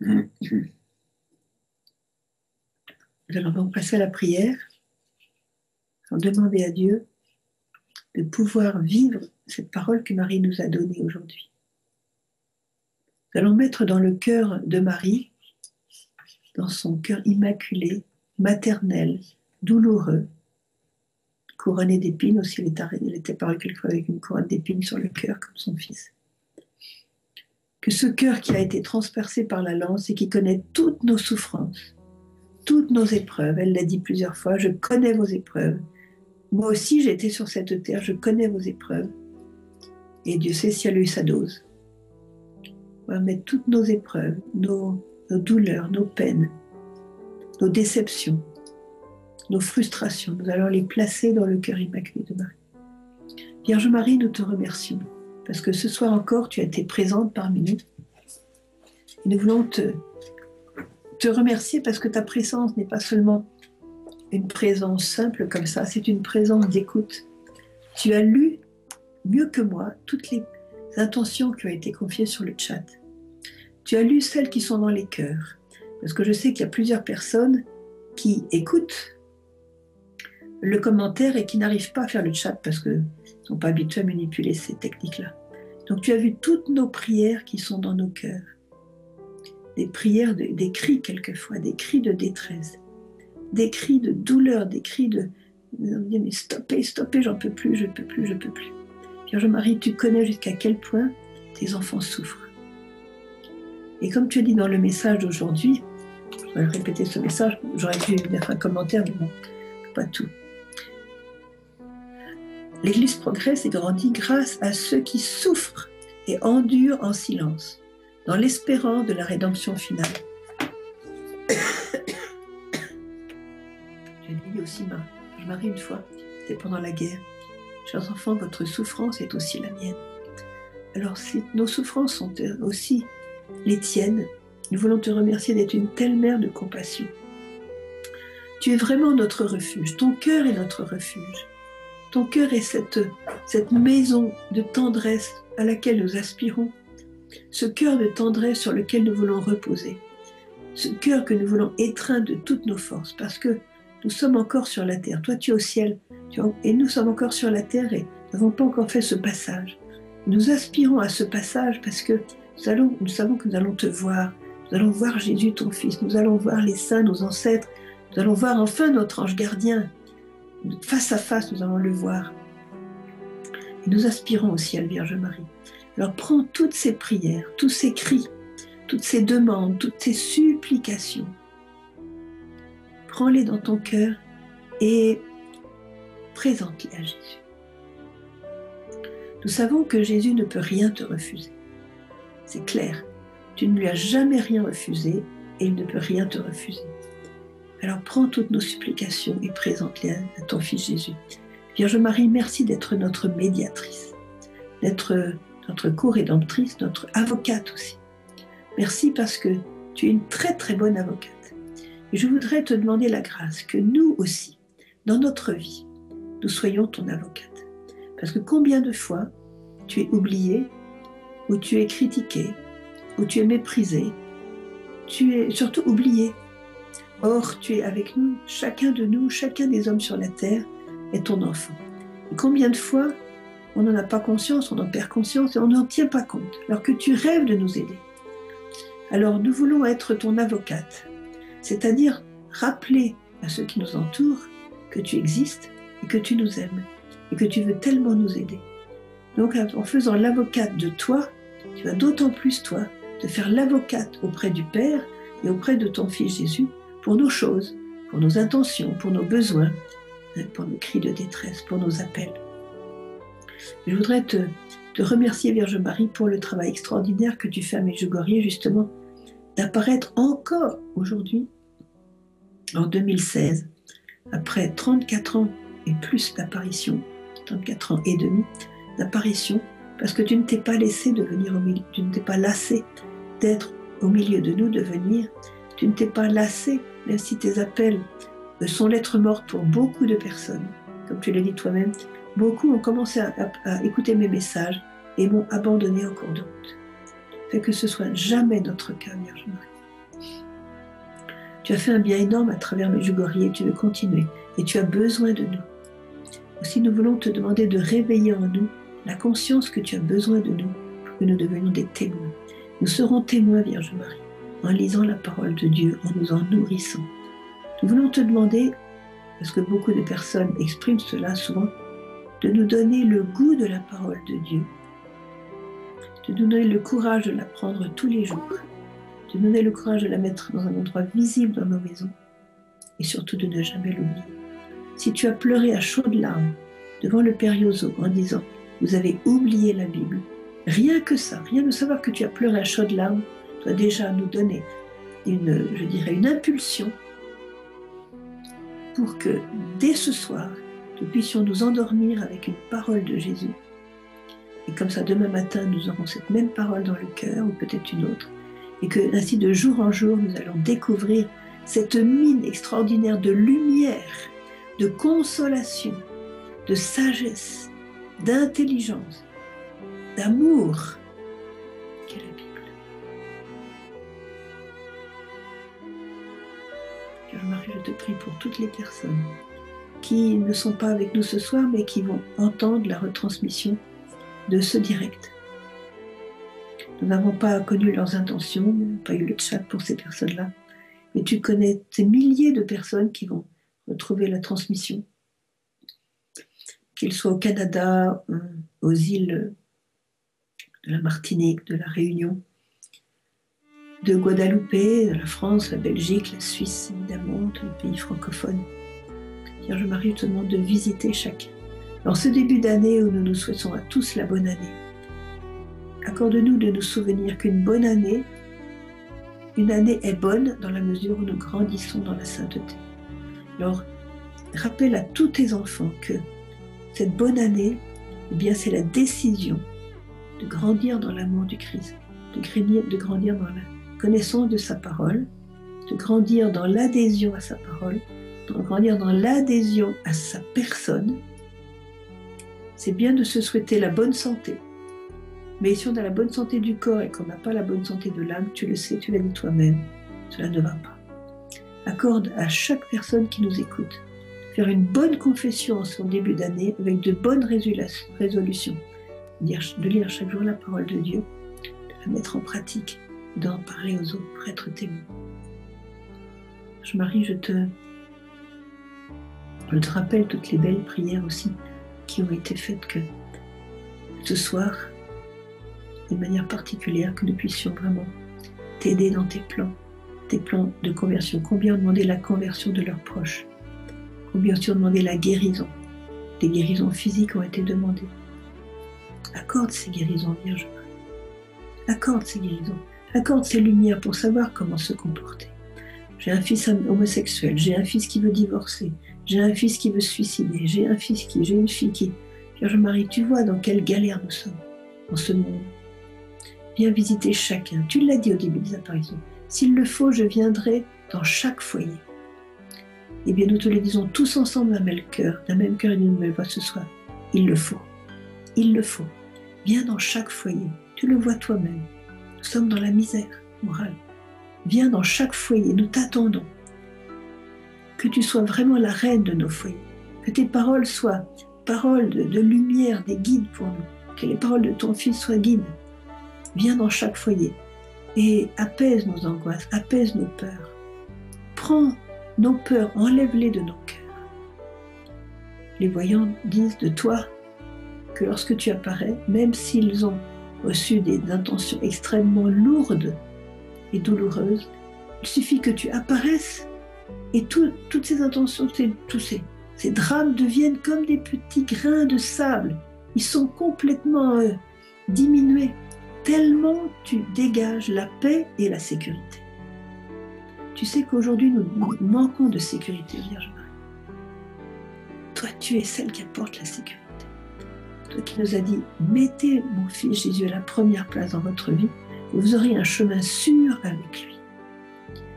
Nous allons donc passer à la prière, en demander à Dieu de pouvoir vivre cette parole que Marie nous a donnée aujourd'hui. Nous allons mettre dans le cœur de Marie, dans son cœur immaculé, maternel, douloureux, couronné d'épines aussi, il était paru quelquefois avec une couronne d'épines sur le cœur comme son fils. Que ce cœur qui a été transpercé par la lance et qui connaît toutes nos souffrances, toutes nos épreuves, elle l'a dit plusieurs fois, je connais vos épreuves. Moi aussi été sur cette terre, je connais vos épreuves. Et Dieu sait si elle a eu sa dose. On va mettre toutes nos épreuves, nos, nos douleurs, nos peines, nos déceptions, nos frustrations, nous allons les placer dans le cœur immaculé de Marie. Vierge Marie, nous te remercions parce que ce soir encore, tu as été présente parmi nous. Et nous voulons te, te remercier parce que ta présence n'est pas seulement une présence simple comme ça, c'est une présence d'écoute. Tu as lu mieux que moi toutes les intentions qui ont été confiées sur le chat. Tu as lu celles qui sont dans les cœurs. Parce que je sais qu'il y a plusieurs personnes qui écoutent le commentaire et qui n'arrivent pas à faire le chat parce qu'ils ne sont pas habitués à manipuler ces techniques-là. Donc tu as vu toutes nos prières qui sont dans nos cœurs. Des prières, des cris quelquefois, des cris de détresse, des cris de douleur, des cris de, mais stoppez, stoppez, j'en peux plus, je peux plus, je peux plus. Vierge Marie, tu connais jusqu'à quel point tes enfants souffrent. Et comme tu as dit dans le message d'aujourd'hui, je vais répéter ce message, j'aurais pu mettre un commentaire, mais non, pas tout. L'Église progresse et grandit grâce à ceux qui souffrent et endurent en silence, dans l'espérance de la rédemption finale. J'ai dit aussi je Marie une fois, c'était pendant la guerre. Chers enfants, votre souffrance est aussi la mienne. Alors si nos souffrances sont aussi les tiennes, nous voulons te remercier d'être une telle mère de compassion. Tu es vraiment notre refuge, ton cœur est notre refuge. Ton cœur est cette, maison de tendresse à laquelle nous aspirons, ce cœur de tendresse sur lequel nous voulons reposer, ce cœur que nous voulons étreindre de toutes nos forces, parce que nous sommes encore sur la terre. Toi, tu es au ciel, et nous sommes encore sur la terre et nous n'avons pas encore fait ce passage. Nous aspirons à ce passage parce que nous, allons, nous savons que nous allons te voir. Nous allons voir Jésus, ton Fils. Nous allons voir les saints, nos ancêtres. Nous allons voir enfin notre ange gardien. Face à face, nous allons le voir. Nous aspirons au ciel, Vierge Marie. Alors prends toutes ces prières, tous ces cris, toutes ces demandes, toutes ces supplications. Prends-les dans ton cœur et présente-les à Jésus. Nous savons que Jésus ne peut rien te refuser. C'est clair. Tu ne lui as jamais rien refusé et il ne peut rien te refuser. Alors prends toutes nos supplications et présente-les à ton Fils Jésus. Vierge Marie, merci d'être notre médiatrice, d'être notre co-rédemptrice, notre avocate aussi. Merci parce que tu es une très très bonne avocate. Et je voudrais te demander la grâce que nous aussi, dans notre vie, nous soyons ton avocate. Parce que combien de fois tu es oublié, ou tu es critiqué, ou tu es méprisé, tu es surtout oublié. Or, tu es avec nous, chacun de nous, chacun des hommes sur la terre est ton enfant. Et combien de fois on n'en a pas conscience, on en perd conscience et on n'en tient pas compte, alors que tu rêves de nous aider. Alors nous voulons être ton avocate, c'est-à-dire rappeler à ceux qui nous entourent que tu existes et que tu nous aimes et que tu veux tellement nous aider. Donc en faisant l'avocate de toi, tu vas d'autant plus, toi, te faire l'avocate auprès du Père et auprès de ton Fils Jésus pour nos choses, pour nos intentions, pour nos besoins, pour nos cris de détresse, pour nos appels. Je voudrais te, remercier, Vierge Marie, pour le travail extraordinaire que tu fais à Medjugorje, justement, d'apparaître encore aujourd'hui, en 2016, après 34 ans et plus d'apparition, 34 ans et demi d'apparition, parce que tu ne t'es pas laissé de venir au milieu, tu ne t'es pas lassé d'être au milieu de nous, de venir, tu ne t'es pas lassé, si tes appels sont lettres mortes pour beaucoup de personnes, comme tu l'as dit toi-même, beaucoup ont commencé à, écouter mes messages et m'ont abandonné en cours de route. Fait que ce soit jamais notre cas, Vierge Marie. Tu as fait un bien énorme à travers Medjugorje et tu veux continuer. Et tu as besoin de nous. Aussi, nous voulons te demander de réveiller en nous la conscience que tu as besoin de nous pour que nous devenions des témoins. Nous serons témoins, Vierge Marie, en lisant la parole de Dieu, en nous en nourrissant. Nous voulons te demander, parce que beaucoup de personnes expriment cela souvent, de nous donner le goût de la parole de Dieu, de nous donner le courage de l'apprendre tous les jours, de nous donner le courage de la mettre dans un endroit visible dans nos maisons, et surtout de ne jamais l'oublier. Si tu as pleuré à chaudes larmes devant le Père Yoso en disant Vous avez oublié la Bible, rien que ça, rien de savoir que tu as pleuré à chaudes larmes, déjà nous donner une, je dirais, une impulsion pour que dès ce soir, nous puissions nous endormir avec une parole de Jésus. Et comme ça, demain matin, nous aurons cette même parole dans le cœur, ou peut-être une autre. Et que ainsi, de jour en jour, nous allons découvrir cette mine extraordinaire de lumière, de consolation, de sagesse, d'intelligence, d'amour te prie pour toutes les personnes qui ne sont pas avec nous ce soir, mais qui vont entendre la retransmission de ce direct. Nous n'avons pas connu leurs intentions, pas eu le chat pour ces personnes-là, mais tu connais ces milliers de personnes qui vont retrouver la transmission, qu'ils soient au Canada, euh, aux îles de la Martinique, de la Réunion, de Guadeloupe, de la France, la Belgique, la Suisse, évidemment, tous les pays francophones. Je te demande de visiter chacun. Dans ce début d'année où nous nous souhaitons à tous la bonne année, accorde-nous de nous souvenir qu'une bonne année, une année est bonne dans la mesure où nous grandissons dans la sainteté. Alors, rappelle à tous tes enfants que cette bonne année, eh bien, c'est la décision de grandir dans l'amour du Christ, de de grandir dans la connaissance de sa parole, de grandir dans l'adhésion à sa parole, de grandir dans l'adhésion à sa personne, c'est bien de se souhaiter la bonne santé. Mais si on a la bonne santé du corps et qu'on n'a pas la bonne santé de l'âme, tu le sais, tu l'as dit toi-même, cela ne va pas. Accorde à chaque personne qui nous écoute faire une bonne confession en son début d'année avec de bonnes résolutions. De lire chaque jour la parole de Dieu, de la mettre en pratique, d'en parler aux autres pour être. Je Marie, je te, je te rappelle toutes les belles prières aussi qui ont été faites que ce soir, de manière particulière, que nous puissions vraiment t'aider dans tes plans, tes plans de conversion. Combien ont demandé la conversion de leurs proches? Combien ont demandé la guérison? Des guérisons physiques ont été demandées. Accorde ces guérisons, Vierge Accorde ces guérisons. Accorde ces lumières pour savoir comment se comporter. J'ai un fils homosexuel, j'ai un fils qui veut divorcer, j'ai un fils qui veut se suicider, j'ai un fils qui, j'ai une fille qui. Vierge Marie, tu vois dans quelle galère nous sommes en ce monde. Viens visiter chacun. Tu l'as dit au début des apparitions. S'il le faut, je viendrai dans chaque foyer. Eh bien, nous te le disons tous ensemble d'un même cœur, d'un même cœur et d'une même voix ce soir. Il le faut. Il le faut. Viens dans chaque foyer. Tu le vois toi-même. Nous sommes dans la misère morale. Viens dans chaque foyer. Nous t'attendons que tu sois vraiment la reine de nos foyers, que tes paroles soient paroles de, lumière, des guides pour nous, que les paroles de ton Fils soient guides. Viens dans chaque foyer et apaise nos angoisses, apaise nos peurs. Prends nos peurs, enlève-les de nos cœurs. Les voyants disent de toi que lorsque tu apparais, même s'ils ont reçu des intentions extrêmement lourdes et douloureuses, il suffit que tu apparaisses et toutes ces intentions, tous ces, drames deviennent comme des petits grains de sable. Ils sont complètement euh, diminués, tellement tu dégages la paix et la sécurité. Tu sais qu'aujourd'hui, nous manquons de sécurité, Vierge Marie. Toi, tu es celle qui apporte la sécurité. Qui nous as dit, mettez mon fils Jésus à la première place dans votre vie, et vous aurez un chemin sûr avec lui.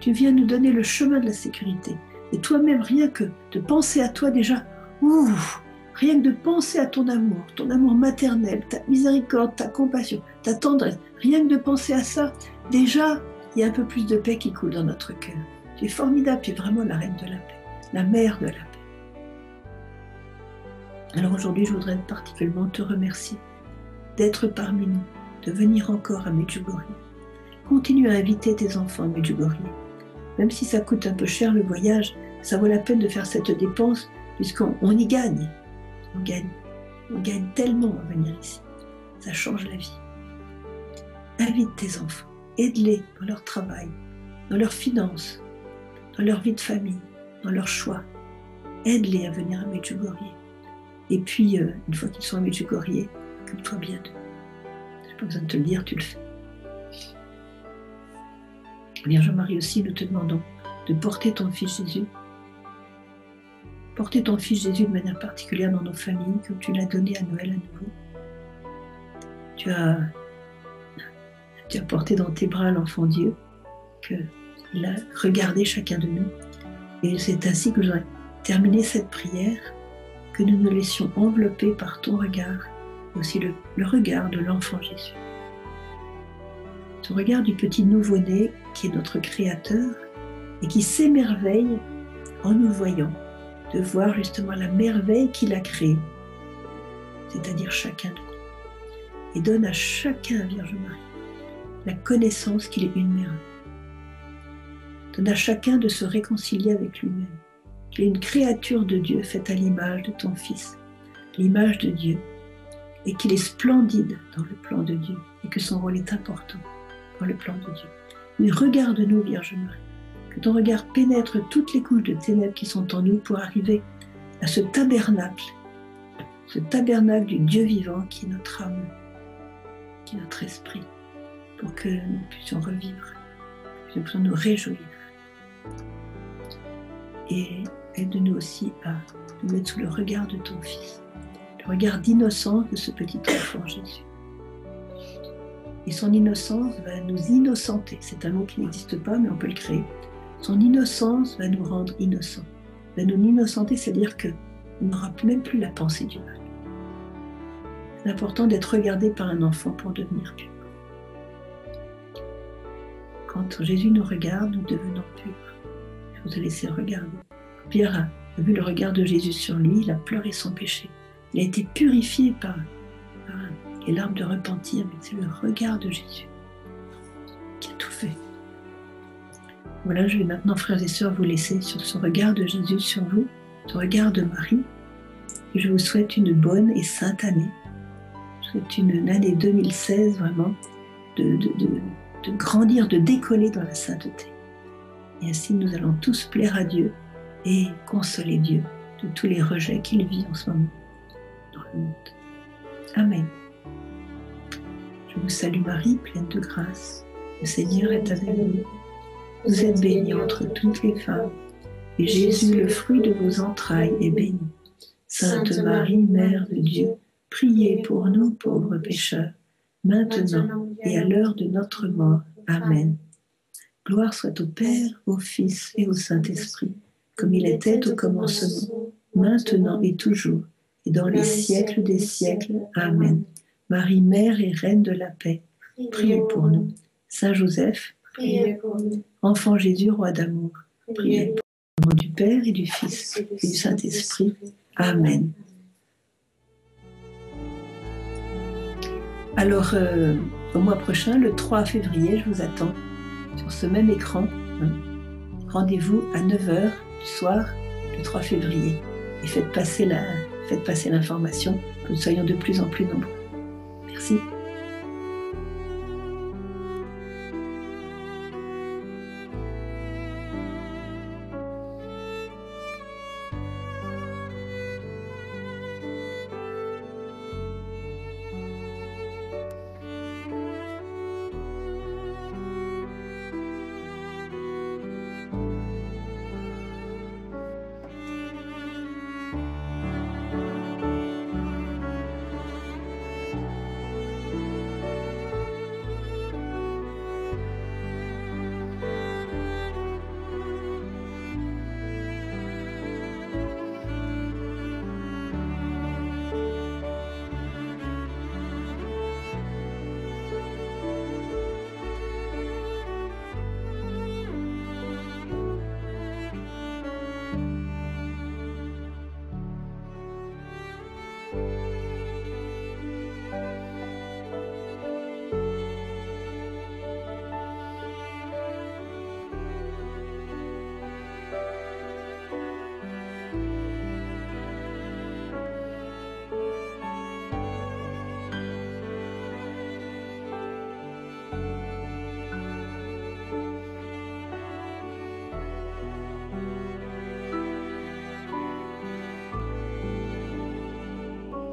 Tu viens nous donner le chemin de la sécurité. Et toi-même, rien que de penser à toi déjà, ouf, rien que de penser à ton amour, ton amour maternel, ta miséricorde, ta compassion, ta tendresse, rien que de penser à ça, déjà, il y a un peu plus de paix qui coule dans notre cœur. Tu es formidable, tu es vraiment la reine de la paix, la mère de la paix. Alors aujourd'hui, je voudrais particulièrement te remercier d'être parmi nous, de venir encore à Medjugorje. Continue à inviter tes enfants à Medjugorje. Même si ça coûte un peu cher le voyage, ça vaut la peine de faire cette dépense puisqu'on y gagne. On gagne. On gagne tellement à venir ici. Ça change la vie. Invite tes enfants. Aide-les dans leur travail, dans leurs finances, dans leur vie de famille, dans leurs choix. Aide-les à venir à Medjugorje. Et puis, euh, une fois qu'ils sont à Medjugorje, occupe-toi bien d'eux. Je n'ai pas besoin de te le dire, tu le fais. Vierge Marie aussi, nous te demandons de porter ton Fils Jésus. Porter ton Fils Jésus de manière particulière dans nos familles, comme tu l'as donné à Noël à nouveau. Tu as, tu as porté dans tes bras l'enfant Dieu, qu'il a regardé chacun de nous. Et c'est ainsi que j'aurais terminé cette prière, que nous nous laissions envelopper par ton regard, aussi le, regard de l'enfant Jésus. Ton regard du petit nouveau-né qui est notre Créateur et qui s'émerveille en nous voyant, de voir justement la merveille qu'il a créée, c'est-à-dire chacun de nous. Et donne à chacun, Vierge Marie, la connaissance qu'il est une mère. Donne à chacun de se réconcilier avec lui-même, qu'il est une créature de Dieu faite à l'image de ton Fils, l'image de Dieu, et qu'il est splendide dans le plan de Dieu, et que son rôle est important dans le plan de Dieu. Mais regarde-nous, Vierge Marie, que ton regard pénètre toutes les couches de ténèbres qui sont en nous pour arriver à ce tabernacle, ce tabernacle du Dieu vivant qui est notre âme, qui est notre esprit, pour que nous puissions revivre, que nous puissions nous réjouir. Et aide-nous aussi à nous mettre sous le regard de ton Fils, le regard d'innocence de ce petit enfant Jésus. Et son innocence va nous innocenter. C'est un mot qui n'existe pas, mais on peut le créer. Son innocence va nous rendre innocents. Va nous innocenter, c'est-à-dire qu'on n'aura même plus la pensée du mal. C'est important d'être regardé par un enfant pour devenir pur. Quand Jésus nous regarde, nous devenons purs. Il faut se laisser regarder. Pierre a vu le regard de Jésus sur lui, il a pleuré son péché. Il a été purifié par, les larmes de repentir, mais c'est le regard de Jésus qui a tout fait. Voilà, je vais maintenant, frères et sœurs, vous laisser sur ce regard de Jésus sur vous, ce regard de Marie. Et je vous souhaite une bonne et sainte année. Je souhaite une année 2016 vraiment de grandir, de décoller dans la sainteté. Et ainsi, nous allons tous plaire à Dieu et consoler Dieu de tous les rejets qu'il vit en ce moment dans le monde. Amen. Je vous salue Marie, pleine de grâce. Le Seigneur est avec vous. Vous êtes bénie entre toutes les femmes, et Jésus, le fruit de vos entrailles, est béni. Sainte Marie, Mère de Dieu, priez pour nous pauvres pécheurs, maintenant et à l'heure de notre mort. Amen. Gloire soit au Père, au Fils et au Saint-Esprit, comme il était au commencement, maintenant et toujours, et dans les siècles des siècles. Amen. Marie, Mère et Reine de la paix, priez pour nous. Saint Joseph, priez pour nous. Enfant Jésus, Roi d'amour, priez pour nous. Au nom du Père et du Fils et du Saint-Esprit. Amen. Alors, euh, au mois prochain, le 3 février, je vous attends sur ce même écran. Rendez-vous à 9h du soir, le 3 février. Et faites passer l'information, que nous soyons de plus en plus nombreux. Merci.